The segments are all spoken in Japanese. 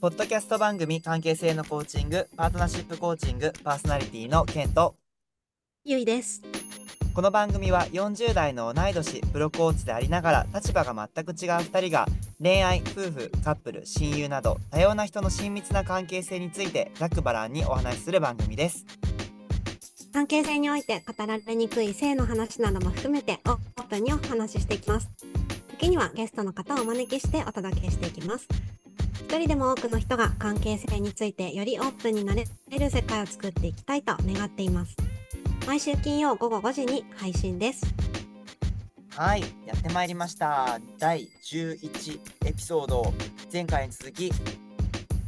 ポッドキャスト番組関係性のコーチング、パートナーシップコーチング、パーソナリティのケント。ゆいです。この番組は40代の同い年、プロコーチでありながら立場が全く違う2人が恋愛、夫婦、カップル、親友など多様な人の親密な関係性についてざっくばらんにお話しする番組です。関係性において語られにくい性の話なども含めてオープンにお話ししていきます。時にはゲストの方をお招きしてお届けしていきます。一人でも多くの人が関係性についてよりオープンになれる世界を作っていきたいと願っています。毎週金曜午後5時に配信です。はい、やってまいりました。第11エピソード。前回に続き、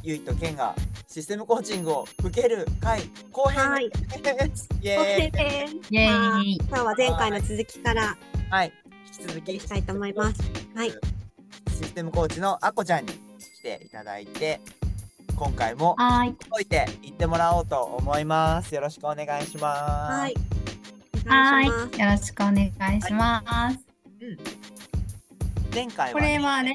ゆいとけんがシステムコーチングを受ける回後編はいです。イエーイ。イエーイ。今日は前回の続きからはい、引き続きいきたいと思います。はい。システムコーチのあこちゃんに来ていただいて、今回もはーい。ていってもらおうと思います。よろしくお願いします。はい。よろしくお願いします。うん。前回こは、ね、れはあれ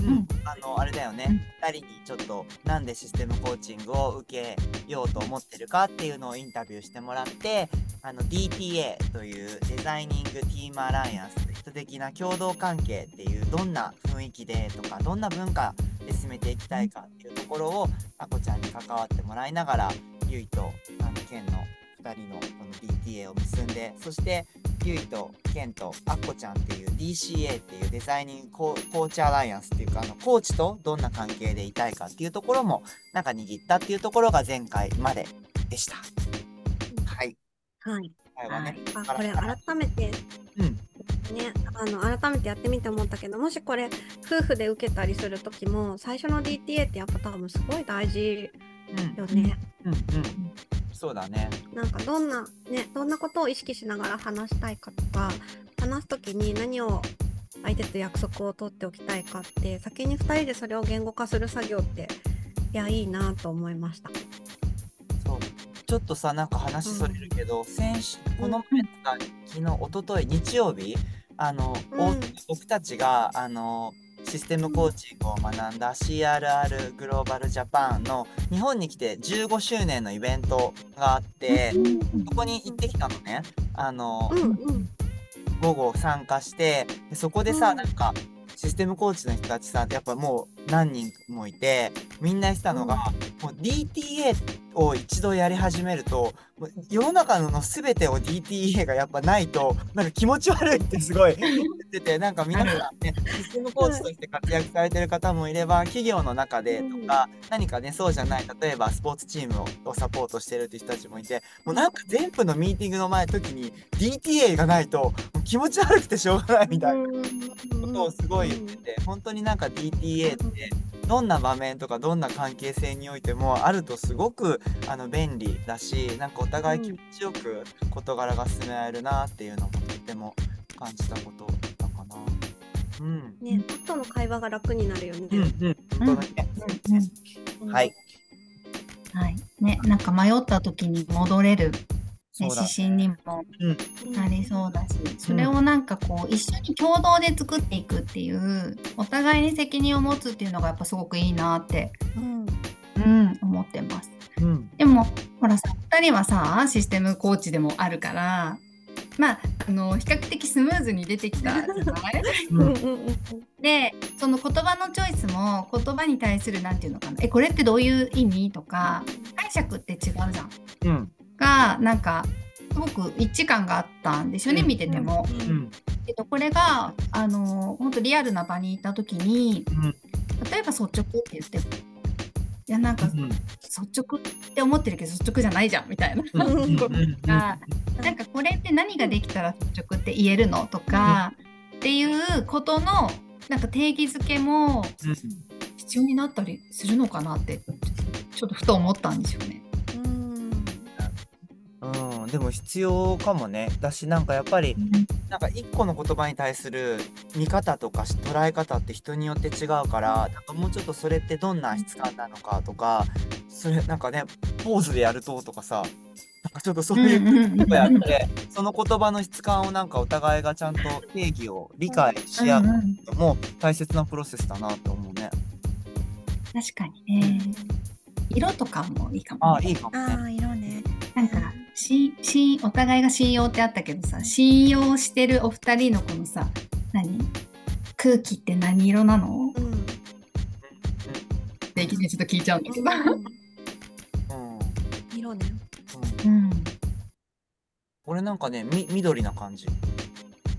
うんうんあのあれだよね、二人にちょっとなんでシステムコーチングを受けようと思ってるかっていうのをインタビューしてもらってあの DTA というデザイニングティームアライアンス人的な共同関係っていうどんな雰囲気でとかどんな文化で進めていきたいかっていうところをあこちゃんに関わってもらいながらゆいとあのケンの2人のこの DTA を結んでそしてゆいとケンとアッコちゃんっていう DCA っていうデザイニングコーチアライアンスっていうかあのコーチとどんな関係でいたいかっていうところもなんか握ったっていうところが前回まででした。はい。はい。はね。あ、これ改めてうん。ね、あの改めてやってみて思ったけどもしこれ夫婦で受けたりする時も最初の DTA ってやっぱ多分すごい大事うん。よね。うん。うん。そうだね。なんかどんなねどんなことを意識しながら話したいかとか話す時に何を相手と約束を取っておきたいかって先に2人でそれを言語化する作業っていやいいなと思いました。ちょっとさなんか話それるけど、先週この前か昨日一昨日日曜日あの、うん。お僕たちがあのシステムコーチングを学んだ CRR グローバルジャパンの日本に来て15周年のイベントがあって、そこに行ってきたのね。あの、うんうん。午後参加してでそこでさ、うん。なんかシステムコーチの人たちさやっぱもう何人もいてみんな言ってたのが、もう DTA を一度やり始めると世の中の全てを DTA がやっぱないとなんか気持ち悪いってすごい 言っててなんか皆さんねシステムコーチとして活躍されてる方もいれば企業の中でとか何かねそうじゃない例えばスポーツチームをサポートしてるって人たちもいてもうなんか全部のミーティングの前の時に DTA がないと気持ち悪くてしょうがないみたいなことをすごい言ってて本当になんか DTA ってどんな場面とかどんな関係性においてもあるとすごくあの便利だしなんかお互い気持ちよく事柄が進められるなっていうのもとっても感じたことだったかな。うん。ね、後の会話が楽になるよね。うんうん。本当だね。うんはい。。はい。ね、なんか迷った時に戻れる、指針にもうん。なりそうだし、それをなんかこう一緒に共同で作っていくっていう、お互いに責任を持つっていうのがやっぱすごくいいなって、うんうん、思ってます。うん。でもほらさ2人はさシステムコーチでもあるからまああの比較的スムーズに出てきたじゃない？うん うんうんでその言葉のチョイスも言葉に対するなんていうのかなえこれってどういう意味？とか解釈って違うじゃんうん。がなんかすごく一致感があったんでしょうね、うん見てても。うん。えっと、これがあの本当リアルな場にいた時にうん。例えば率直って言ってもいやなんかうん。率直って思ってるけど率直じゃないじゃんみたいな。ことがなんかこれって何ができたら率直って言えるのとか、っていうことのなんか定義づけも必要になったりするのかなってちょっとふと思ったんですよね。うん。でも必要かもね。だしなんかやっぱりなんか一個の言葉に対する見方とか捉え方って人によって違うからなんかもうちょっとそれってどんな質感なのかとかそれなんかねポーズでやるととかさなんかちょっとそういうことやってその言葉の質感をなんかお互いがちゃんと定義を理解し合うのも大切なプロセスだなと思うね。確かにね。色とかもいいかも、あ、ね。いいかもね。ああ、色ね。なんか、し、し、お互いが信用ってあったけどさ、信用してるお二人のこのさ、何？空気って何色なの？うん。っていきなりちょっと聞いちゃうんだけど。色ね。うん。俺なんかね、み、緑な感じ。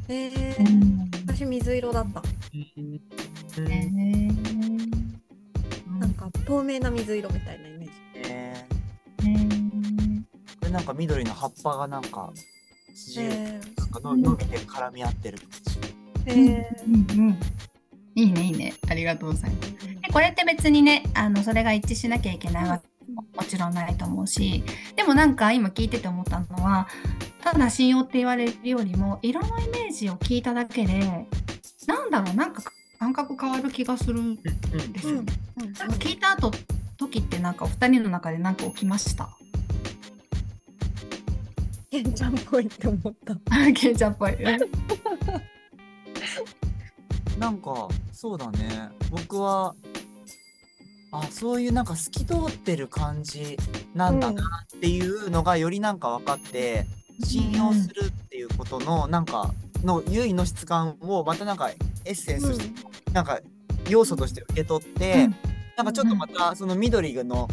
えうー、ん。私水色だった。うんへーなんか透明な水色みたいなイメージ。えへーーこれなんか緑の葉っぱがなんか、筋えなんかの伸びて絡み合ってる感じ。ー、えうんうん。いいね、いいね。ありがとうございます。ー、でこれって別にね、あの、それが一致しなきゃいけないわけももちろんないと思うし、でもなんか今聞いてて思ったのは、ただ信用って言われるよりも、色のイメージを聞いただけで、なんだろう、なんか感覚変わる気がするんでうん。すよね。うんなんか聞いた後、時ってなんかお二人の中で何か起きました？ケンちゃんっぽいって思った。あ、ケンちゃんっぽい。なんか、そうだね。僕は、あ、そういうなんか透き通ってる感じなんだなっていうのがよりなんか分かって、信用するっていうことのなんか、の優位の質感をまたなんかエッセンスして、なんか要素として受け取って、なんかちょっとまたその緑の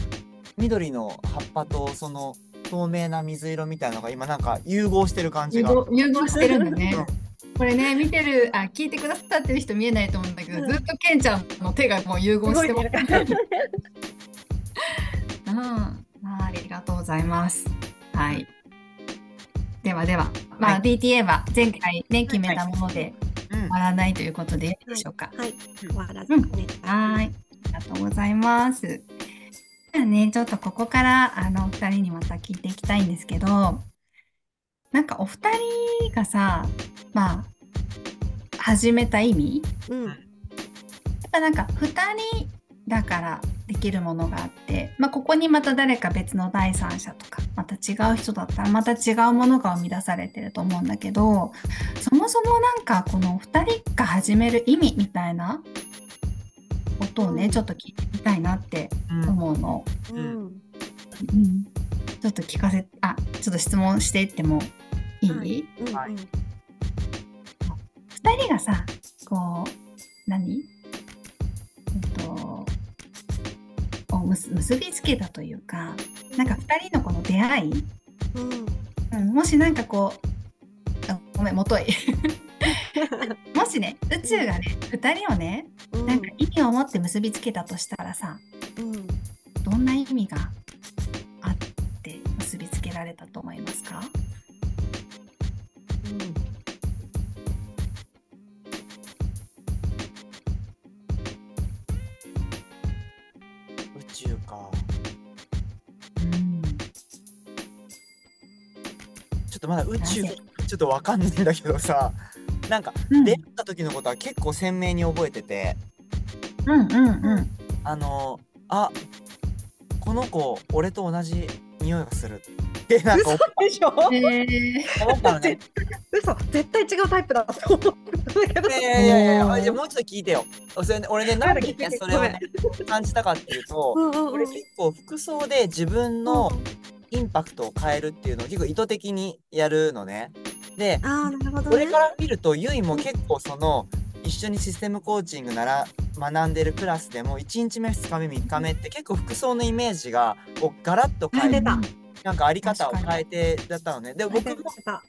緑の葉っぱとその透明な水色みたいなのが今なんか融合してる感じが。融合してるんだねう。これね見てるあ聞いてくださってる人見えないと思うんだけど、うんずっとケンちゃんの手がもう融合してます。うん、あありがとうございます。はい。ではでは、まあ、はい DTA は前回ね決めたものでうん終わらないということでいいでしょうか。はい、終わらずね。はーい、ありがとうございます。じゃあね、ちょっとここからあのお二人にまた聞いていきたいんですけど、なんかお二人がさ、まあ始めた意味、うん。やっぱなんか二人だからできるものがあって、まあここにまた誰か別の第三者とか、また違う人だったらまた違うものが生み出されてると思うんだけど、そもそもなんかこの二人が始める意味みたいなことをね、うんちょっと聞いてみたいなってうん思うの。うん。うんちょっと聞かせ、あ、ちょっと質問していってもいい、はいうん。はいうん二人がさ、こう、何？えっと、を結結びつけたというか、なんか二人のこの出会い、うん。うん、もしなんかこう、あごめん、もとい。もしね、宇宙がね、二人をね、うんなんか意味を持って結びつけたとしたらさ、うん。どんな意味があって結びつけられたと思いますか？宇宙か。うん。ちょっとまだ宇宙ちょっとわかんないんだけどさ、なんかうん。出会った時のことは結構鮮明に覚えてて、うんうんうん。あの、あ、この子俺と同じ匂いがするってなんか嘘でしょ？えー、思ったのね。嘘。絶対違うタイプだと思ったんだけどいやいやいやいやあじゃあもうちょっと聞いてよ。それね俺ね、なんでそれをね、感じたかっていうと、うん。俺結構服装で自分のインパクトを変えるっていうのを結構意図的にやるのね。で、ああなるほどね。俺から見るとゆいも結構その一緒にシステムコーチングなら学んでるクラスでも1日目2日目3日目って結構服装のイメージがこうガラッと変えてなんかあり方を変えてだったのね。で僕も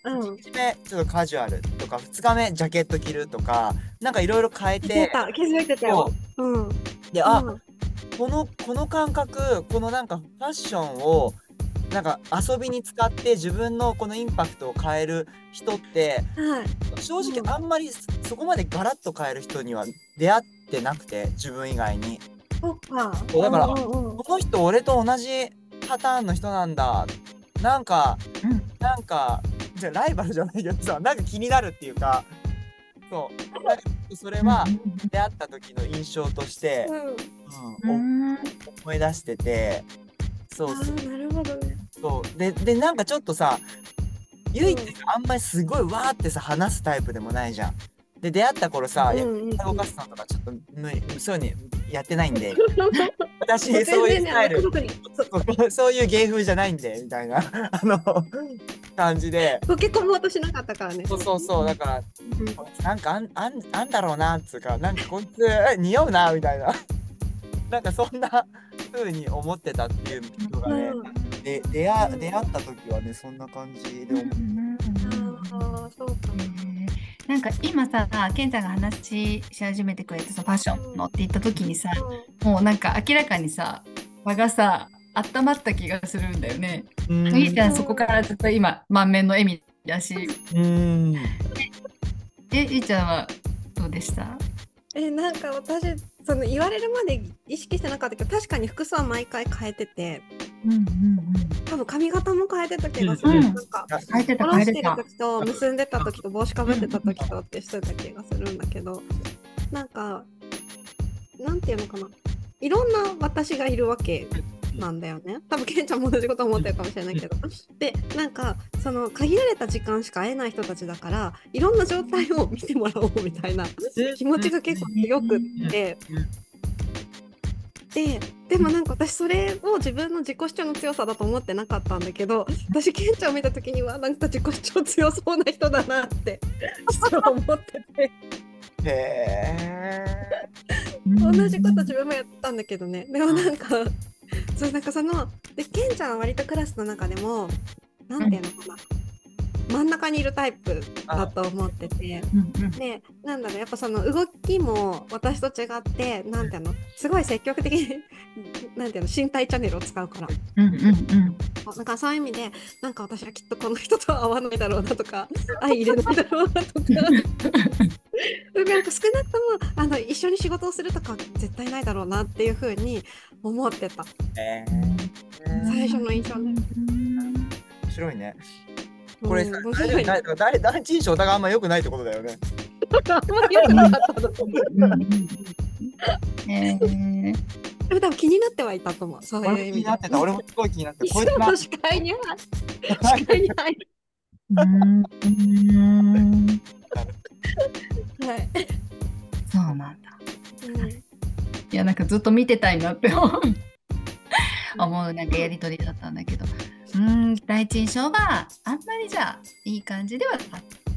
うん。1日目ちょっとカジュアルとか2日目ジャケット着るとかなんかいろいろ変え出てた気づいてたよ。うん。であ、うん。このこの感覚このなんかファッションをなんか遊びに使って自分のこのインパクトを変える人ってはい。正直うん。あんまりそこまでガラッと変える人には出会ってなくて自分以外に。そうだからこの人俺と同じパターンの人なんだ。なんかうん。なんかじゃあライバルじゃないけどさなんか気になるっていうかそう。それは出会った時の印象として、うん。うんうん。思い出しててそうそう。なるほどね。そう。ででなんかちょっとさゆいってさあんまりすごいわーってさ話すタイプでもないじゃん。で出会った頃さ、うんやうんうん。動かすのとかちょっと無理そういうのやってないんで。私そういうスタイル。そういう芸風じゃないんでみたいな。あの感じで。溶け込もうとしなかったからね。そうそうそう。だからうん。なんかあんあんあんだろうなっつうか。なんかこいつ似合うなみたいななんかそんな風に思ってたっていうのがね、うんで出会出会った時はねそんな感じで思ってああ、そうか。なんか今さ、ケンちゃんが話し始めてくれてさ、ファッションのって言った時にさ、もうなんか明らかにさ、場がさ、温まった気がするんだよね。うんいいじゃん、そこからずっと今、満面の笑みだし。うんえ、いいちゃんはどうでした？え、なんか私、その言われるまで意識してなかったけど、確かに服装は毎回変えてて、うんうん多分髪型も変えてた気がする。うんなんか、変えてた、下ろしてる。時と結んでた時と帽子かぶってた時とってしてた気がするんだけどなんかなんていうのかないろんな私がいるわけなんだよね。多分ケンちゃんも同じこと思ってるかもしれないけど。でなんかその限られた時間しか会えない人たちだからいろんな状態を見てもらおうみたいな気持ちが結構強くって。ででもなんか私それを自分の自己主張の強さだと思ってなかったんだけど私ケンちゃんを見た時にはなんか自己主張強そうな人だなって思ってて。へえ同じこと自分もやったんだけどね。でもなんかそうなんかそのでケンちゃんは割とクラスの中でもなんていうのかな、真ん中にいるタイプだと思ってて。うんうん。でなんだろうやっぱその動きも私と違ってなんていうのすごい積極的に なんていうの身体チャンネルを使うから。うんうんうん。なんかそういう意味でなんか私はきっとこの人とは合わないだろうなとか相入れないだろうなとか なんか少なくともあの一緒に仕事をするとかは絶対ないだろうなっていうふうに思ってた。へ最初の印象ね面白いね。これさうん面白いね。大丈夫第第一印象お互いあんま良くないってことだよね。あんまり良くなかったと思う。うんうんえーでも多分気になってはいたと思う。そう俺もいう意味で。気になってた。俺もすごい気になってた。こいの視界には視界に入る。うん はい、そうなんだ。うんいやなんかずっと見てたいなって思う思うなんかやりとりだったんだけど。うーん第一印象はあんまりじゃあいい感じでは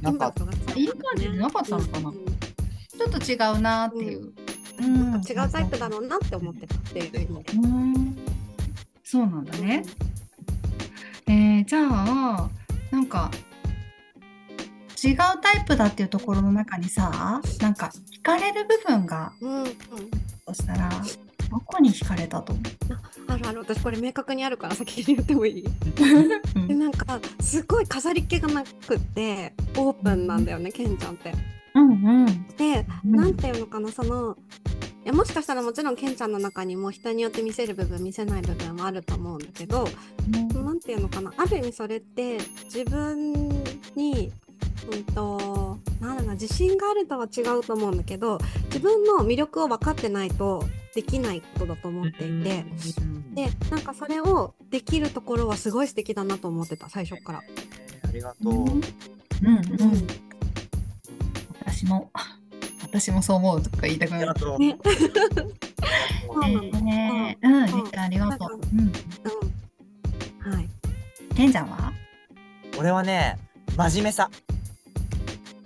なかったなんかいい感じなかったのかなうんうんちょっと違うなっていう。うんなんか違うタイプだろうなって思ってたっていう。うんそうなんだね。えーじゃあなんか違うタイプだっていうところの中にさなんか惹かれる部分がうん、うん、としたらどこに惹かれたと思う？あるある。私これ明確にあるから先に言ってもいい？でなんかすごい飾り気がなくってオープンなんだよねケンちゃんって。うんうん。で、うん。なんていうのかなそのいやもしかしたらもちろんケンちゃんの中にも人によって見せる部分見せない部分もあると思うんだけどなんていうのかなある意味それって自分にうんとなんだろうな自信があるとは違うと思うんだけど自分の魅力を分かってないとできないことだと思っていて。でなんかそれをできるところはすごい素敵だなと思ってた最初から。えーありがとう。うんうん私も私もそう思うとか言いたくなる。ねそうえなんだーうん、りうんっちゃんありがとう。うん、うんはい。けんちゃんは？俺はね、真面目さ。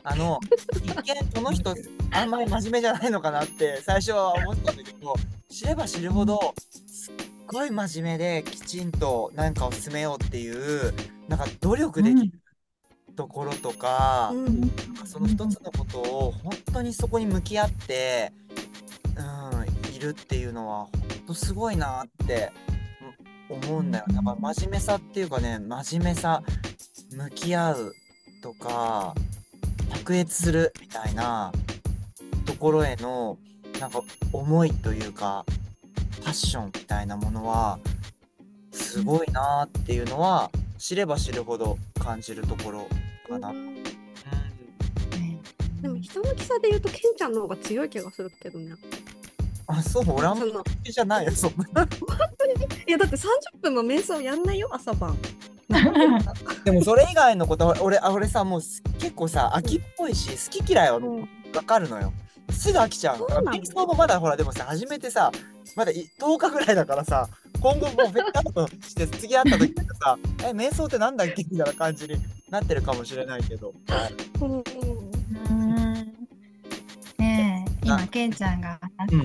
あの、一見この人、あんまり真面目じゃないのかなって最初は思ったんだけど、知れば知るほど、すっごい真面目できちんと何かを進めようっていう、なんか努力できるところとか、うんなんかその一つのことを本当にそこに向き合って、うん、いるっていうのは本当すごいなって思うんだよ。やっぱ真面目さっていうかね、真面目さ、向き合うとか、卓越するみたいなところへのなんか思いというか、パッションみたいなものは、すごいなっていうのは、知れば知るほど感じるところかな。うんねでも人の気さで言うとケンちゃんの方が強い気がするけどね。あ、そう、俺あんまその好きじゃないよ、そんな。いやだって30分も瞑想やんないよ朝晩。でもそれ以外のこと、俺、あ俺さ、もうす結構さ、秋っぽいし、好き嫌いはうんわかるのよ。すぐ飽きちゃうの。そうなの瞑想もまだほらでもさ始めてさまだい10日ぐらいだからさ今後もうフェードアウトして次会った時とかさえ瞑想ってなんだっけ？みたいな感じになってるかもしれないけど。うんうんねえあ今ケンちゃんが、うん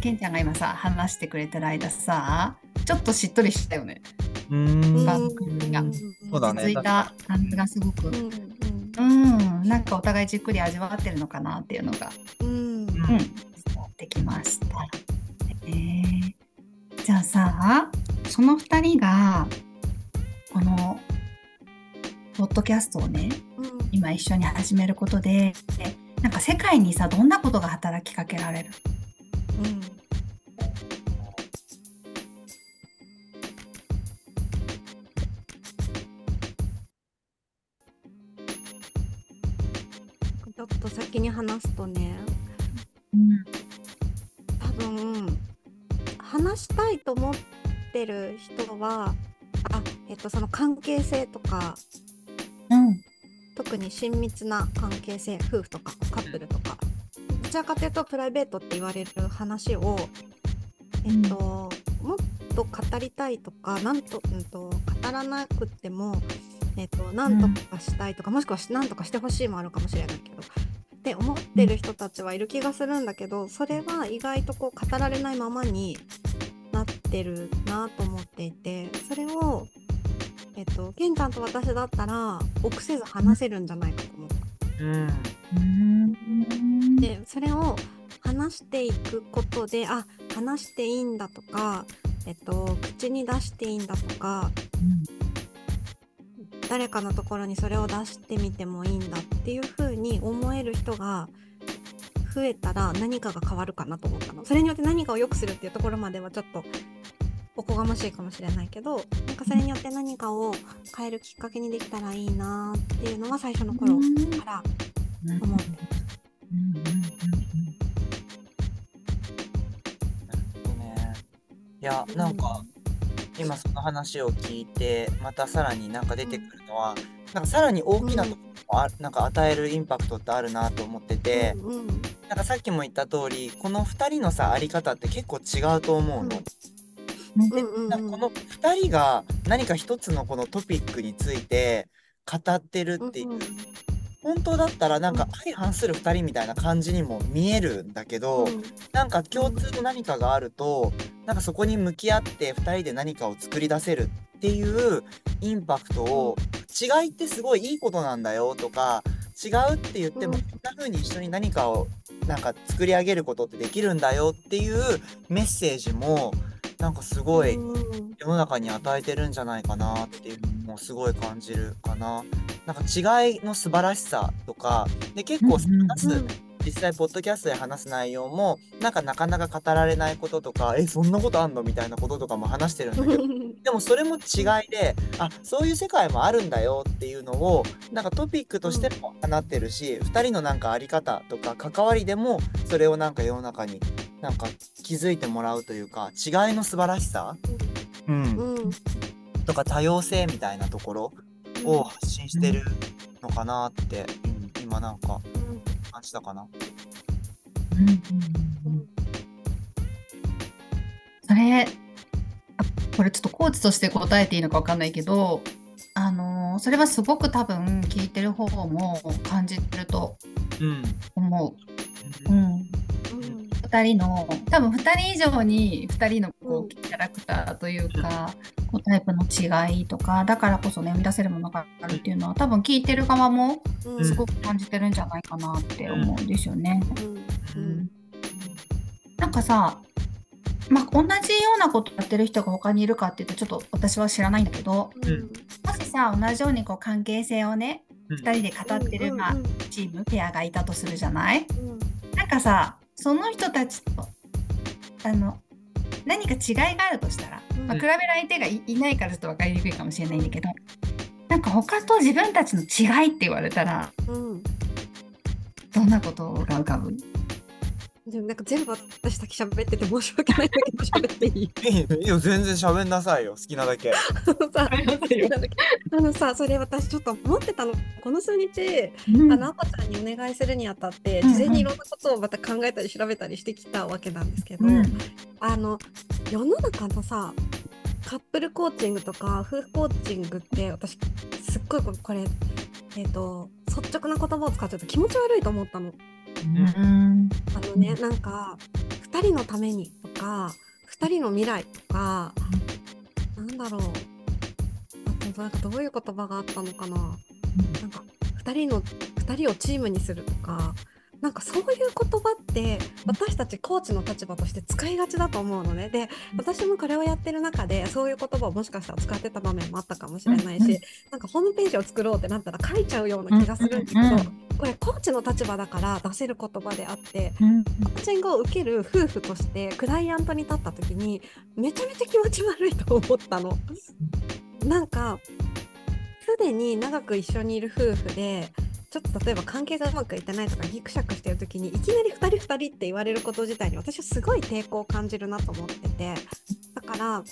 ケンちゃんが今さ話してくれてる間さちょっとしっとりしたよね番組が落ち着いた感じがすごく。うんうん。うん。なんかお互いじっくり味わってるのかなっていうのが。うん。うん。伝わってきました、えー。じゃあさその2人がこのポッドキャストをねうん。今一緒に始めることでなんか世界にさどんなことが働きかけられる？うんと先に話すとねうん。多分話したいと思ってる人はあえっとその関係性とかうん。特に親密な関係性夫婦とかカップルとかどちらかというとプライベートって言われる話をえっと、もっと語りたいとかなんと,、うん、と語らなくってもえっとなんとかしたいとか、もしくはしなんとかしてほしいもあるかもしれないけどって思ってる人たちはいる気がするんだけどそれは意外とこう語られないままになってるなと思っていてそれをえっとケンちゃんと私だったら臆せず話せるんじゃないかと思った。うんうんでそれを話していくことであ話していいんだとか、えっと、口に出していいんだとか誰かのところにそれを出してみてもいいんだっていう風に思える人が増えたら何かが変わるかなと思ったの。それによって何かを良くするっていうところまではちょっとおこがましいかもしれないけどなんかそれによって何かを変えるきっかけにできたらいいなっていうのは最初の頃から思ってなるほどね。いや、なんか、今その話を聞いて、またさらになんか出てくるのは、なんかさらに大きなところもあなんか与えるインパクトってあるなと思ってて、うんうんなんかさっきも言った通り、この2人のさ、あり方って結構違うと思うの。でこの2人が何か一つのこのトピックについて語ってるっていう、うんうん本当だったらなんか相反する2人みたいな感じにも見えるんだけど、うん。なんか共通の何かがあるとなんかそこに向き合って2人で何かを作り出せるっていうインパクトを違いってすごいいいことなんだよとか違うって言ってもうん。こんな風に一緒に何かをなんか作り上げることってできるんだよっていうメッセージもなんかすごいうん。世の中に与えてるんじゃないかなっていうのもすごい感じるかな。なんか違いの素晴らしさとかで結構うんうん話す、実際ポッドキャストで話す内容もなんかなかなか語られないこととかえそんなことあんのみたいなこととかも話してるんだけどでもそれも違いであそういう世界もあるんだよっていうのをなんかトピックとしても放ってるし、2人のなんかあり方とか関わりでもそれをなんか世の中になんか気づいてもらうというか違いの素晴らしさ、うん。うん。とか多様性みたいなところを発信してるのかなって、うん今なんか感じたかな。それあこれちょっとコーチとして答えていいのか分かんないけどあのーそれはすごく多分聞いてる方も感じてるとうん。思う。ううんん、うん2人の多分2人以上に2人のこうキャラクターというか、こうタイプの違いとかだからこそね生み出せるものがあるっていうのは多分聞いてる側もうん。すごく感じてるんじゃないかなって思うんですよね。うん。うん。なんかさ、まあ、同じようなことやってる人が他にいるかっていうとちょっと私は知らないんだけどうん。もしさ同じようにこう関係性をねうん。2人で語ってる、まあうん、チームペアがいたとするじゃない？うん。なんかさその人たちとあの何か違いがあるとしたら、まあ、うん比べる相手がいいないからちょっと分かりにくいかもしれないんだけどなんか他と自分たちの違いって言われたらうん。どんなことが浮かぶ？でもなんか全部私先喋ってて申し訳ないんだけど喋っていい？いいよいいよ全然喋んなさいよ好きなだけ。あのさあのさそれ私ちょっと思ってたの。この数日あの赤ちゃんにお願いするにあたってうんうん。事前にいろんなことをまた考えたり調べたりしてきたわけなんですけど、うん。あの世の中のさカップルコーチングとか夫婦コーチングって私すっごいこれこれえっ、と率直な言葉を使っちゃうと気持ち悪いと思ったの。うん。あのね、なんか2人のためにとか2人の未来とか、なんだろう。あとなんかどういう言葉があったのかな。なんか2人の2人をチームにするとかなんかそういう言葉って私たちコーチの立場として使いがちだと思うのね。で私もこれをやってる中でそういう言葉をもしかしたら使ってた場面もあったかもしれないし、なんかホームページを作ろうってなったら書いちゃうような気がするんだけど、これコーチの立場だから出せる言葉であってうん。コーチングを受ける夫婦としてクライアントに立った時にめちゃめちゃ気持ち悪いと思ったの。なんかすでに長く一緒にいる夫婦でちょっと例えば関係がうまくいってないとかギクシャクしてる時にいきなり2人2人って言われること自体に私はすごい抵抗を感じるなと思ってて。だから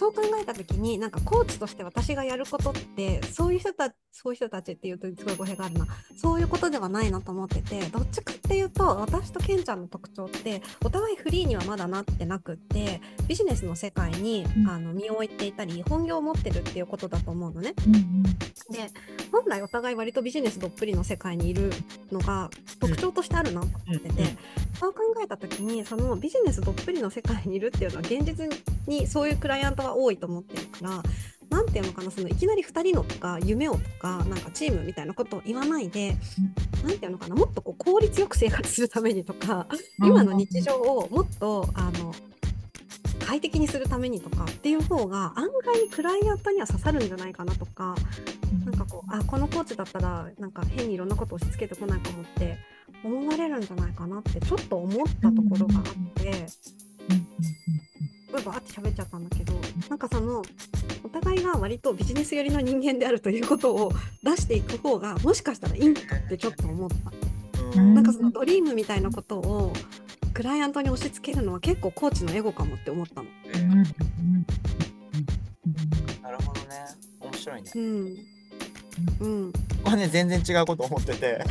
そう考えた時になんかコーチとして私がやることってそういう人たそういう人たちっていうとすごい語弊があるな。そういうことではないなと思っててどっちかっていうと私とケンちゃんの特徴ってお互いフリーにはまだなってなくってビジネスの世界にうん。あの身を置いていたり本業を持ってるっていうことだと思うのね。うんで本来お互い割とビジネスどっぷりの世界にいるのが特徴としてあるなと思ってて、うんそう考えた時にそのビジネスどっぷりの世界にいるっていうのは現実にそういうクライアントは多いと思ってるから。なんていうのかなそのいきなり2人のとか夢をとかなんかチームみたいなことを言わないで、なんていうのかなもっとこう効率よく生活するためにとか、今の日常をもっとあの快適にするためにとかっていう方が案外クライアントには刺さるんじゃないかなとかなんかこうあこのコーチだったらなんか変にいろんなことを押し付けてこないかもって思われるんじゃないかなってちょっと思ったところがあって。バーって喋っちゃったんだけどなんかそのお互いが割とビジネス寄りの人間であるということを出していく方がもしかしたらいいんだってちょっと思った。うん。なんかそのドリームみたいなことをクライアントに押し付けるのは結構コーチのエゴかもって思ったの。なるほどね面白いねうん。うん。これね全然違うこと思ってて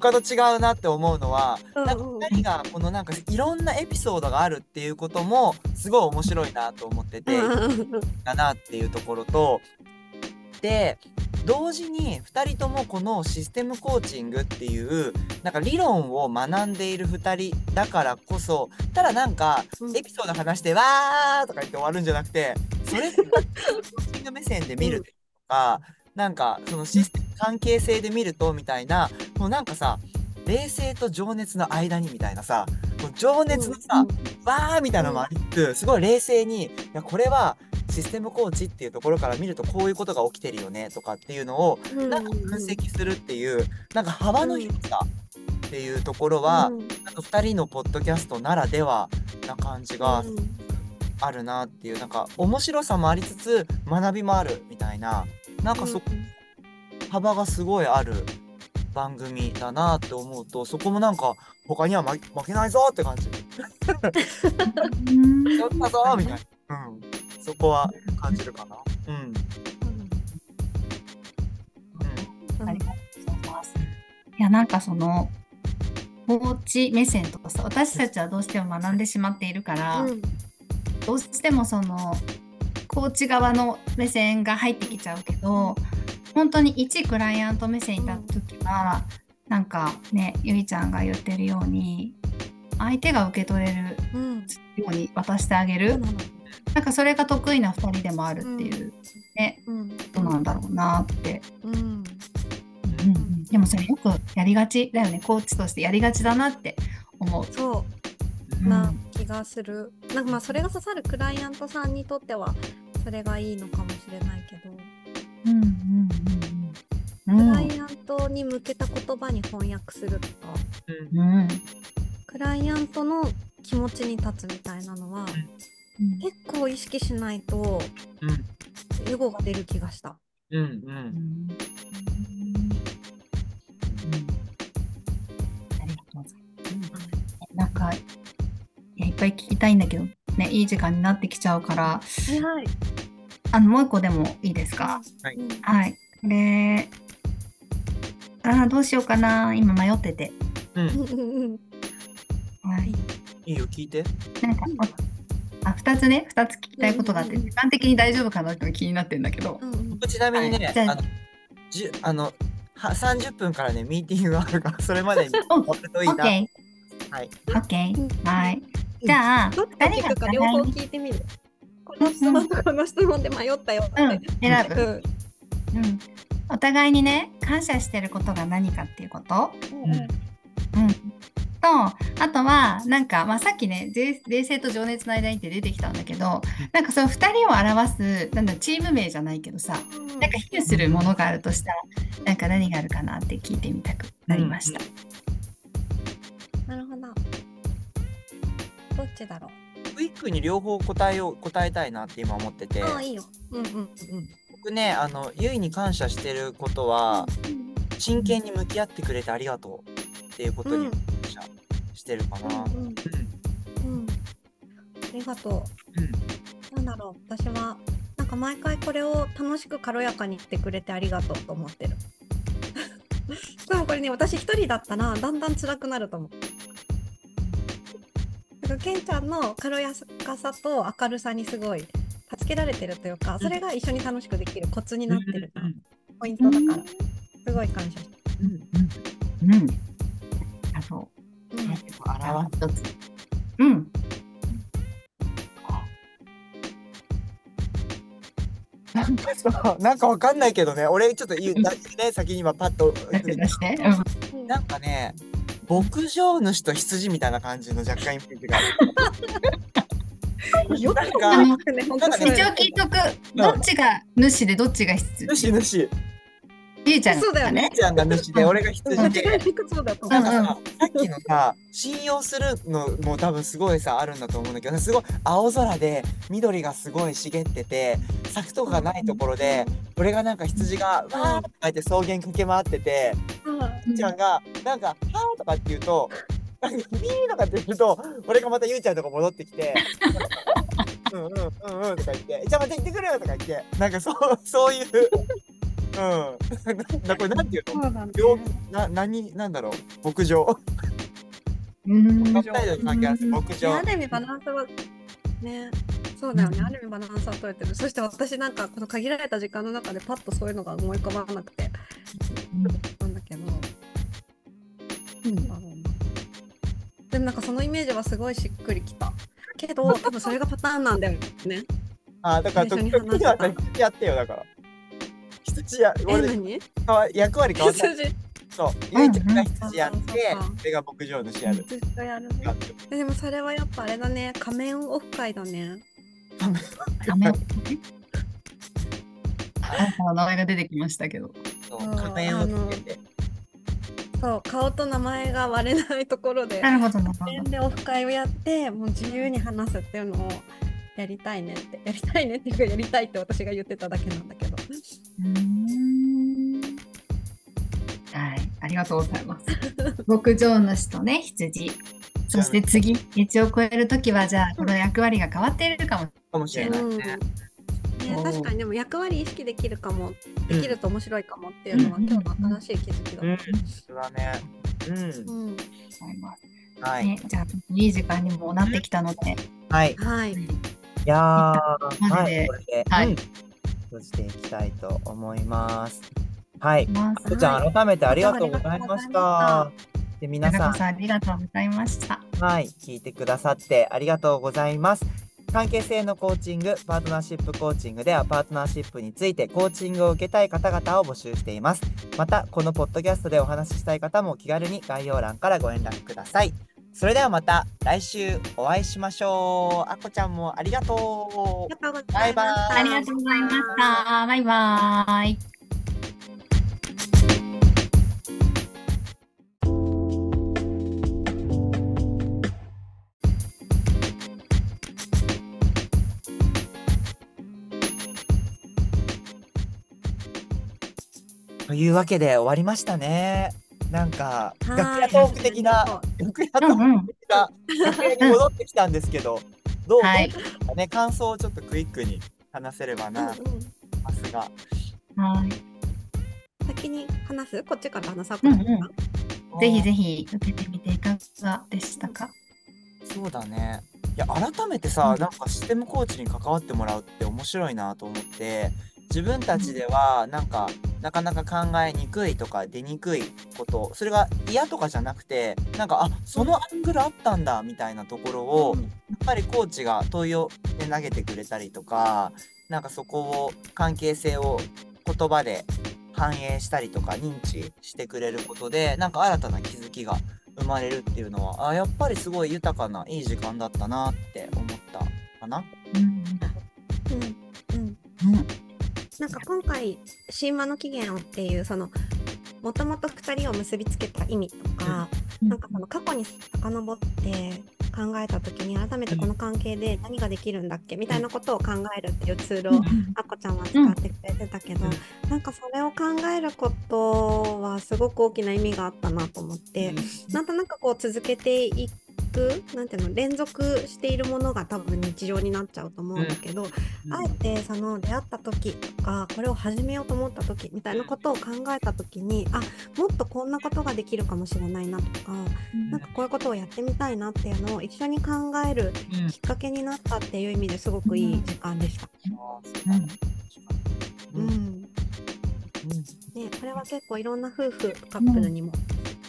他と違うなって思うのはなんか2人がこのなんかいろんなエピソードがあるっていうこともすごい面白いなと思っててだなっていうところと。で同時に2人ともこのシステムコーチングっていうなんか理論を学んでいる2人だからこそただなんかうん。エピソード話して「わー!」とか言って終わるんじゃなくてそれってコーチング目線で見るとか、なんかそのシステム関係性で見るとみたいなもうなんかさ冷静と情熱の間にみたいなさもう情熱のさ、わーみたいなのもありつつすごい冷静にいやこれはシステムコーチっていうところから見るとこういうことが起きてるよねとかっていうのをうんなんか分析するっていうなんか幅の広さっていうところは、うん。なんか2人のポッドキャストならではな感じがうんあるなっていうなんか面白さもありつつ学びもあるみたいななんかそ幅がすごいある番組だなって思うとそこもなんか他には負負けないぞって感じ。やったぞーみたいな、うん、そこは感じるかな。うん。うん。ありがとうござい。ます。いやなんかそのコーチ目線とかさ私たちはどうしても学んでしまっているから、うんどうしてもそのコーチ側の目線が入ってきちゃうけど本当に一クライアント目線に立った時は、なんかねゆいちゃんが言ってるように相手が受け取れるうん。ように渡してあげる、そうなのなんかそれが得意な2人でもあるっていう、ねうん。ことなんだろうなって。うん。でもそれよくやりがちだよね。コーチとしてやりがちだなって思う。そう。うんな気がする。なんかまあそれが刺さるクライアントさんにとってはそれがいいのかもしれないけど、うんうんうんうん。クライアントに向けた言葉に翻訳するとか、うん。うんクライアントの気持ちに立つみたいなのはうん。結構意識しないとうん。エゴが出る気がした。うんううん。ん。ありがとうございます。はい。いや、いっぱい聞きたいんだけど、ね、いい時間になってきちゃうから、はいはい。あの、もう一個でもいいですか？はいうんはい。これ、あーどうしようかな。今迷ってて。うん。うんうんうんはい。いいよ、聞いて。なんか、あ、二つね、二つ聞きたいことがあって、うんうんうん時間的に大丈夫かなって気になってんだけど。うんうん僕ちなみにね、はいじゃああの、じゅあの、は30分からね、ミーティングがあるから、それまでに お終わるといいな。オッケはい。ー、オッケうんー。はい。じゃあ、どっち二人が聞くか両方聞いてみる。この質問とこの質問で迷ったよって。うん、選ぶ。うんうん。お互いにね、感謝してることが何かっていうこと？うんうん。と、あとは、なんか、まあ、さっきね、ぜ冷静と情熱の間にって出てきたんだけど、なんかその二人を表す、なんだ、チーム名じゃないけどさ、なんか比喩するものがあるとしたら、なんか何があるかなって聞いてみたくなりました。なるほど。ちだろクイックに両方答えよう、答えたいなって今思っててう。、ああ、いいよ。うんうんうん。僕ね、あの、ゆいに感謝してることは、真剣に向き合ってくれてありがとうっていうことにうん感謝してるかな。うんうんうん。うん。ありがとうん。う。なんだろう。私は、なんか毎回これを楽しく軽やかにしてくれてありがとうと思ってる。でもこれね、私一人だったらだんだん辛くなると思う。だからケンちゃんの軽やかさと明るさにすごい助けられてるというか、それが一緒に楽しくできるコツになってるうんポイントだから、すごい感謝してうんうんうん。あと、る。うん表一つ。うん。なんかさ、なんかわかんないけどね、俺ちょっと言う、だね、先に今パッと。出して。うんなんかね、牧場主と羊みたいな感じの若干イメージがある。よくか一応聞いとく。どっちが主でどっちが羊？主主。ゆいちゃんそうだよね。姉ちゃんが主で、俺が羊間違で。いなくそうだと思う。なん。かさ、さっきのさ、信用するのも多分すごいさ、あるんだと思うんだけど、すごい青空で緑がすごい茂ってて、柵とかがないところで、俺がなんか羊がわーって書いて草原駆け回ってて、ゆうちゃんがなんか、はーとかって言うと、なんかビーとかって言うと、俺がまたゆうちゃんのとこ戻ってきて、うんうんうんうんとか言って、じゃあまた行ってくるよとか言って、なんかそう、そういう、うん。なこれなんていうの？そうなんだ病な、何、なんだろう？牧場。うん北海道に関係ある牧いや場。あ。る意味バランスはねそうだよね、ある意味バランスは取れてる。そして私なんかこの限られた時間の中でパッとそういうのが思い浮かばなくて。なんだけど、なんだろうな。でもなんかそのイメージはすごいしっくりきた。けど多分それがパターンなんだよね。あ、だから、時話してた々やってよ、だから。羊や、え俺、何かわ役割変わった。羊そう、ゆいちゃんが羊やっうんてうんうん、俺が牧場主やる。でもそれはやっぱあれだね。仮面オフ会だね。ダメ。あなたの名前が出てきましたけど。そううん仮面をつけて。そう顔と名前が割れないところでなるほどでオフ会をやってもう自由に話すっていうのをやりたいねって。やりたいねっていうかやりたいって私が言ってただけなんだけどはい、ありがとうございます。牧場主とね、羊。そして次、一を超えるときは、じゃあ、この役割が変わっているかも。しれないうんね。ね確かにでも役割意識できるかもできると面白いかもっていうのは、うん今日の新しい気づきだうん、った、それはね。うん。はい。ね、じゃあ、いい時間にもなってきたので、はい。はいいやー、はい。マジでこれで、はいうん閉じていきたいと思います。はい。あこちゃん、改めてありがとうございました。で、皆さん、さん、ありがとうございました。はい、聞いてくださってありがとうございます。関係性のコーチング、パートナーシップコーチングではパートナーシップについてコーチングを受けたい方々を募集しています。また、このポッドキャストでお話ししたい方も気軽に概要欄からご連絡ください。それではまた来週お会いしましょう。あこちゃんもありがとうあり。がとうございましたバイバイありがとうございました。バイバイ。というわけで終わりましたね。なんかはい。楽屋トーク的な楽屋トーク。的な楽屋に戻ってきたんですけど、どうはい。ね感想をちょっとクイックに話せればなと思いますが。はい。先に話す？こっちから話そうかな、うんうん。ぜひぜひ受けてみていかがでしたか？そうだね。いや改めてさ、うん。なんかシステムコーチに関わってもらうって面白いなと思って自分たちではなんかなかなか考えにくいとか出にくいことそれが嫌とかじゃなくてなんかあそのアングルあったんだみたいなところを、うん。やっぱりコーチが問いを、ね、投げてくれたりとかなんかそこを関係性を言葉で反映したりとか認知してくれることでなんか新たな気づきが生まれるっていうのはあやっぱりすごい豊かないい時間だったなって思ったかな。うん。うん。うん。うんなんか今回神話の起源をっていうそのもともと2人を結びつけた意味とか、うん。なんかその過去に遡って考えた時に改めてこの関係で何ができるんだっけみたいなことを考えるっていうツールをあこちゃんは使ってくれてたけど、うん。なんかそれを考えることはすごく大きな意味があったなと思って、なんとなくこう続けていくなんていうの連続しているものが多分日常になっちゃうと思うんだけど、あえてその出会った時とかこれを始めようと思った時みたいなことを考えた時にあもっとこんなことができるかもしれないなとかなんかこういうことをやってみたいなっていうのを一緒に考えるうんきっかけになったっていう意味ですごくいい時間でした。ううん。んうん。ね、これは結構いろんな夫婦カップルにも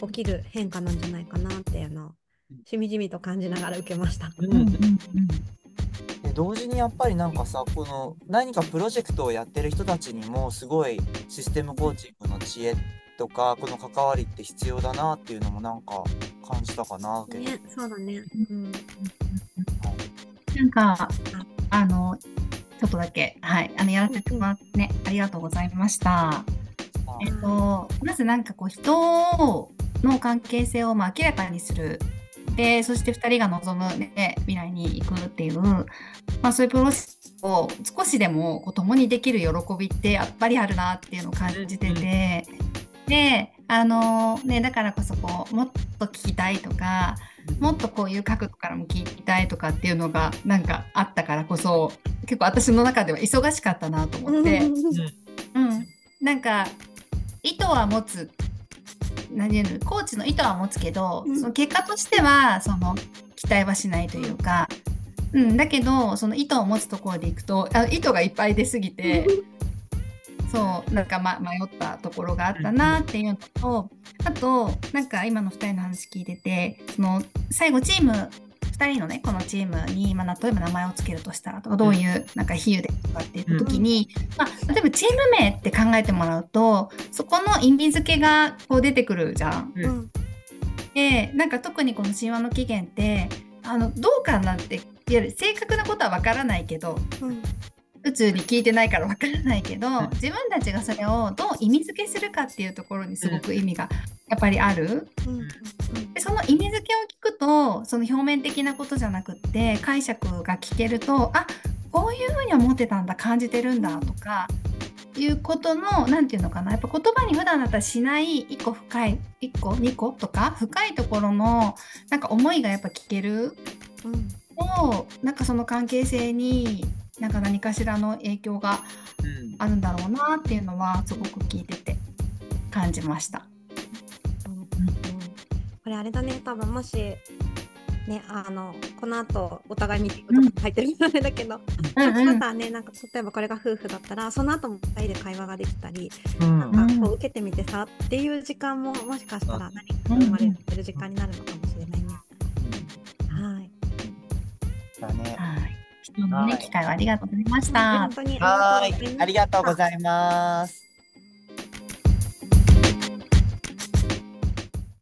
起きる変化なんじゃないかなっていうのをしみじみと感じながら受けました。うんで同時にやっぱりなんかさこの何かプロジェクトをやってる人たちにもすごいシステムコーチングの知恵とかこの関わりって必要だなっていうのもなんか感じたかなけど、ね、そうだね。うん。なんか、あの、ちょっとだけ、はい、あの、やらせてもらってね、ありがとうございました。えっと、まずなんかこう、人の関係性をまあ明らかにする。で、そして2人が望む、ね、未来に行くっていう、まあ、そういうプロセスを少しでもこう共にできる喜びってやっぱりあるなっていうのを感じてて、で、あのね、だからこそこう、もっと聞きたいとか、もっとこういう角度からも聞きたいとかっていうのがなんかあったからこそ結構私の中では忙しかったなと思って、うん、なんか意図は持つ何言うのコーチの意図は持つけど、うん。その結果としてはその期待はしないというか、うん、だけどその意図を持つところでいくとあ意図がいっぱい出すぎて。そうなんか、ま、迷ったところがあったなっていうのと、あとなんか今の2人の話聞いててその最後チーム2人のねこのチームに、まあ、例えば名前を付けるとしたらとかどういうなんか比喩でとかっていう時に、まあ、例えばチーム名って考えてもらうとそこの意味付けがこう出てくるじゃん。うん。でなんか特にこの神話の起源ってあのどうかなんていわゆる正確なことはわからないけどうん。宇宙に聞いてないからわからないけど、ん。自分たちがそれをどう意味付けするかっていうところにすごく意味がやっぱりある。うんうんでその意味付けを聞くとその表面的なことじゃなくって解釈が聞けるとあこういうふうに思ってたんだ感じてるんだとかいうことの何て言うのかなやっぱ言葉に普段だったらしない1個深い1個2個とか深いところのなんか思いがやっぱ聞ける。うん。となんかその関係性になんか何かしらの影響がうん。あるんだろうなっていうのはすごく聞いてて感じました。うんこれあれだね多分もしねあのこの後お互いミーティングとか入ってるのあれだけど、うんうんまたねなんか例えばこれが夫婦だったらその後も2人で会話ができたりうんなんかこう受けてみてさっていう時間ももしかしたら何か生まれてる時間になるのかもしれないね。はい。だね。はい。質問のね、はい機会をありがとうございました本。当にありがとうございます。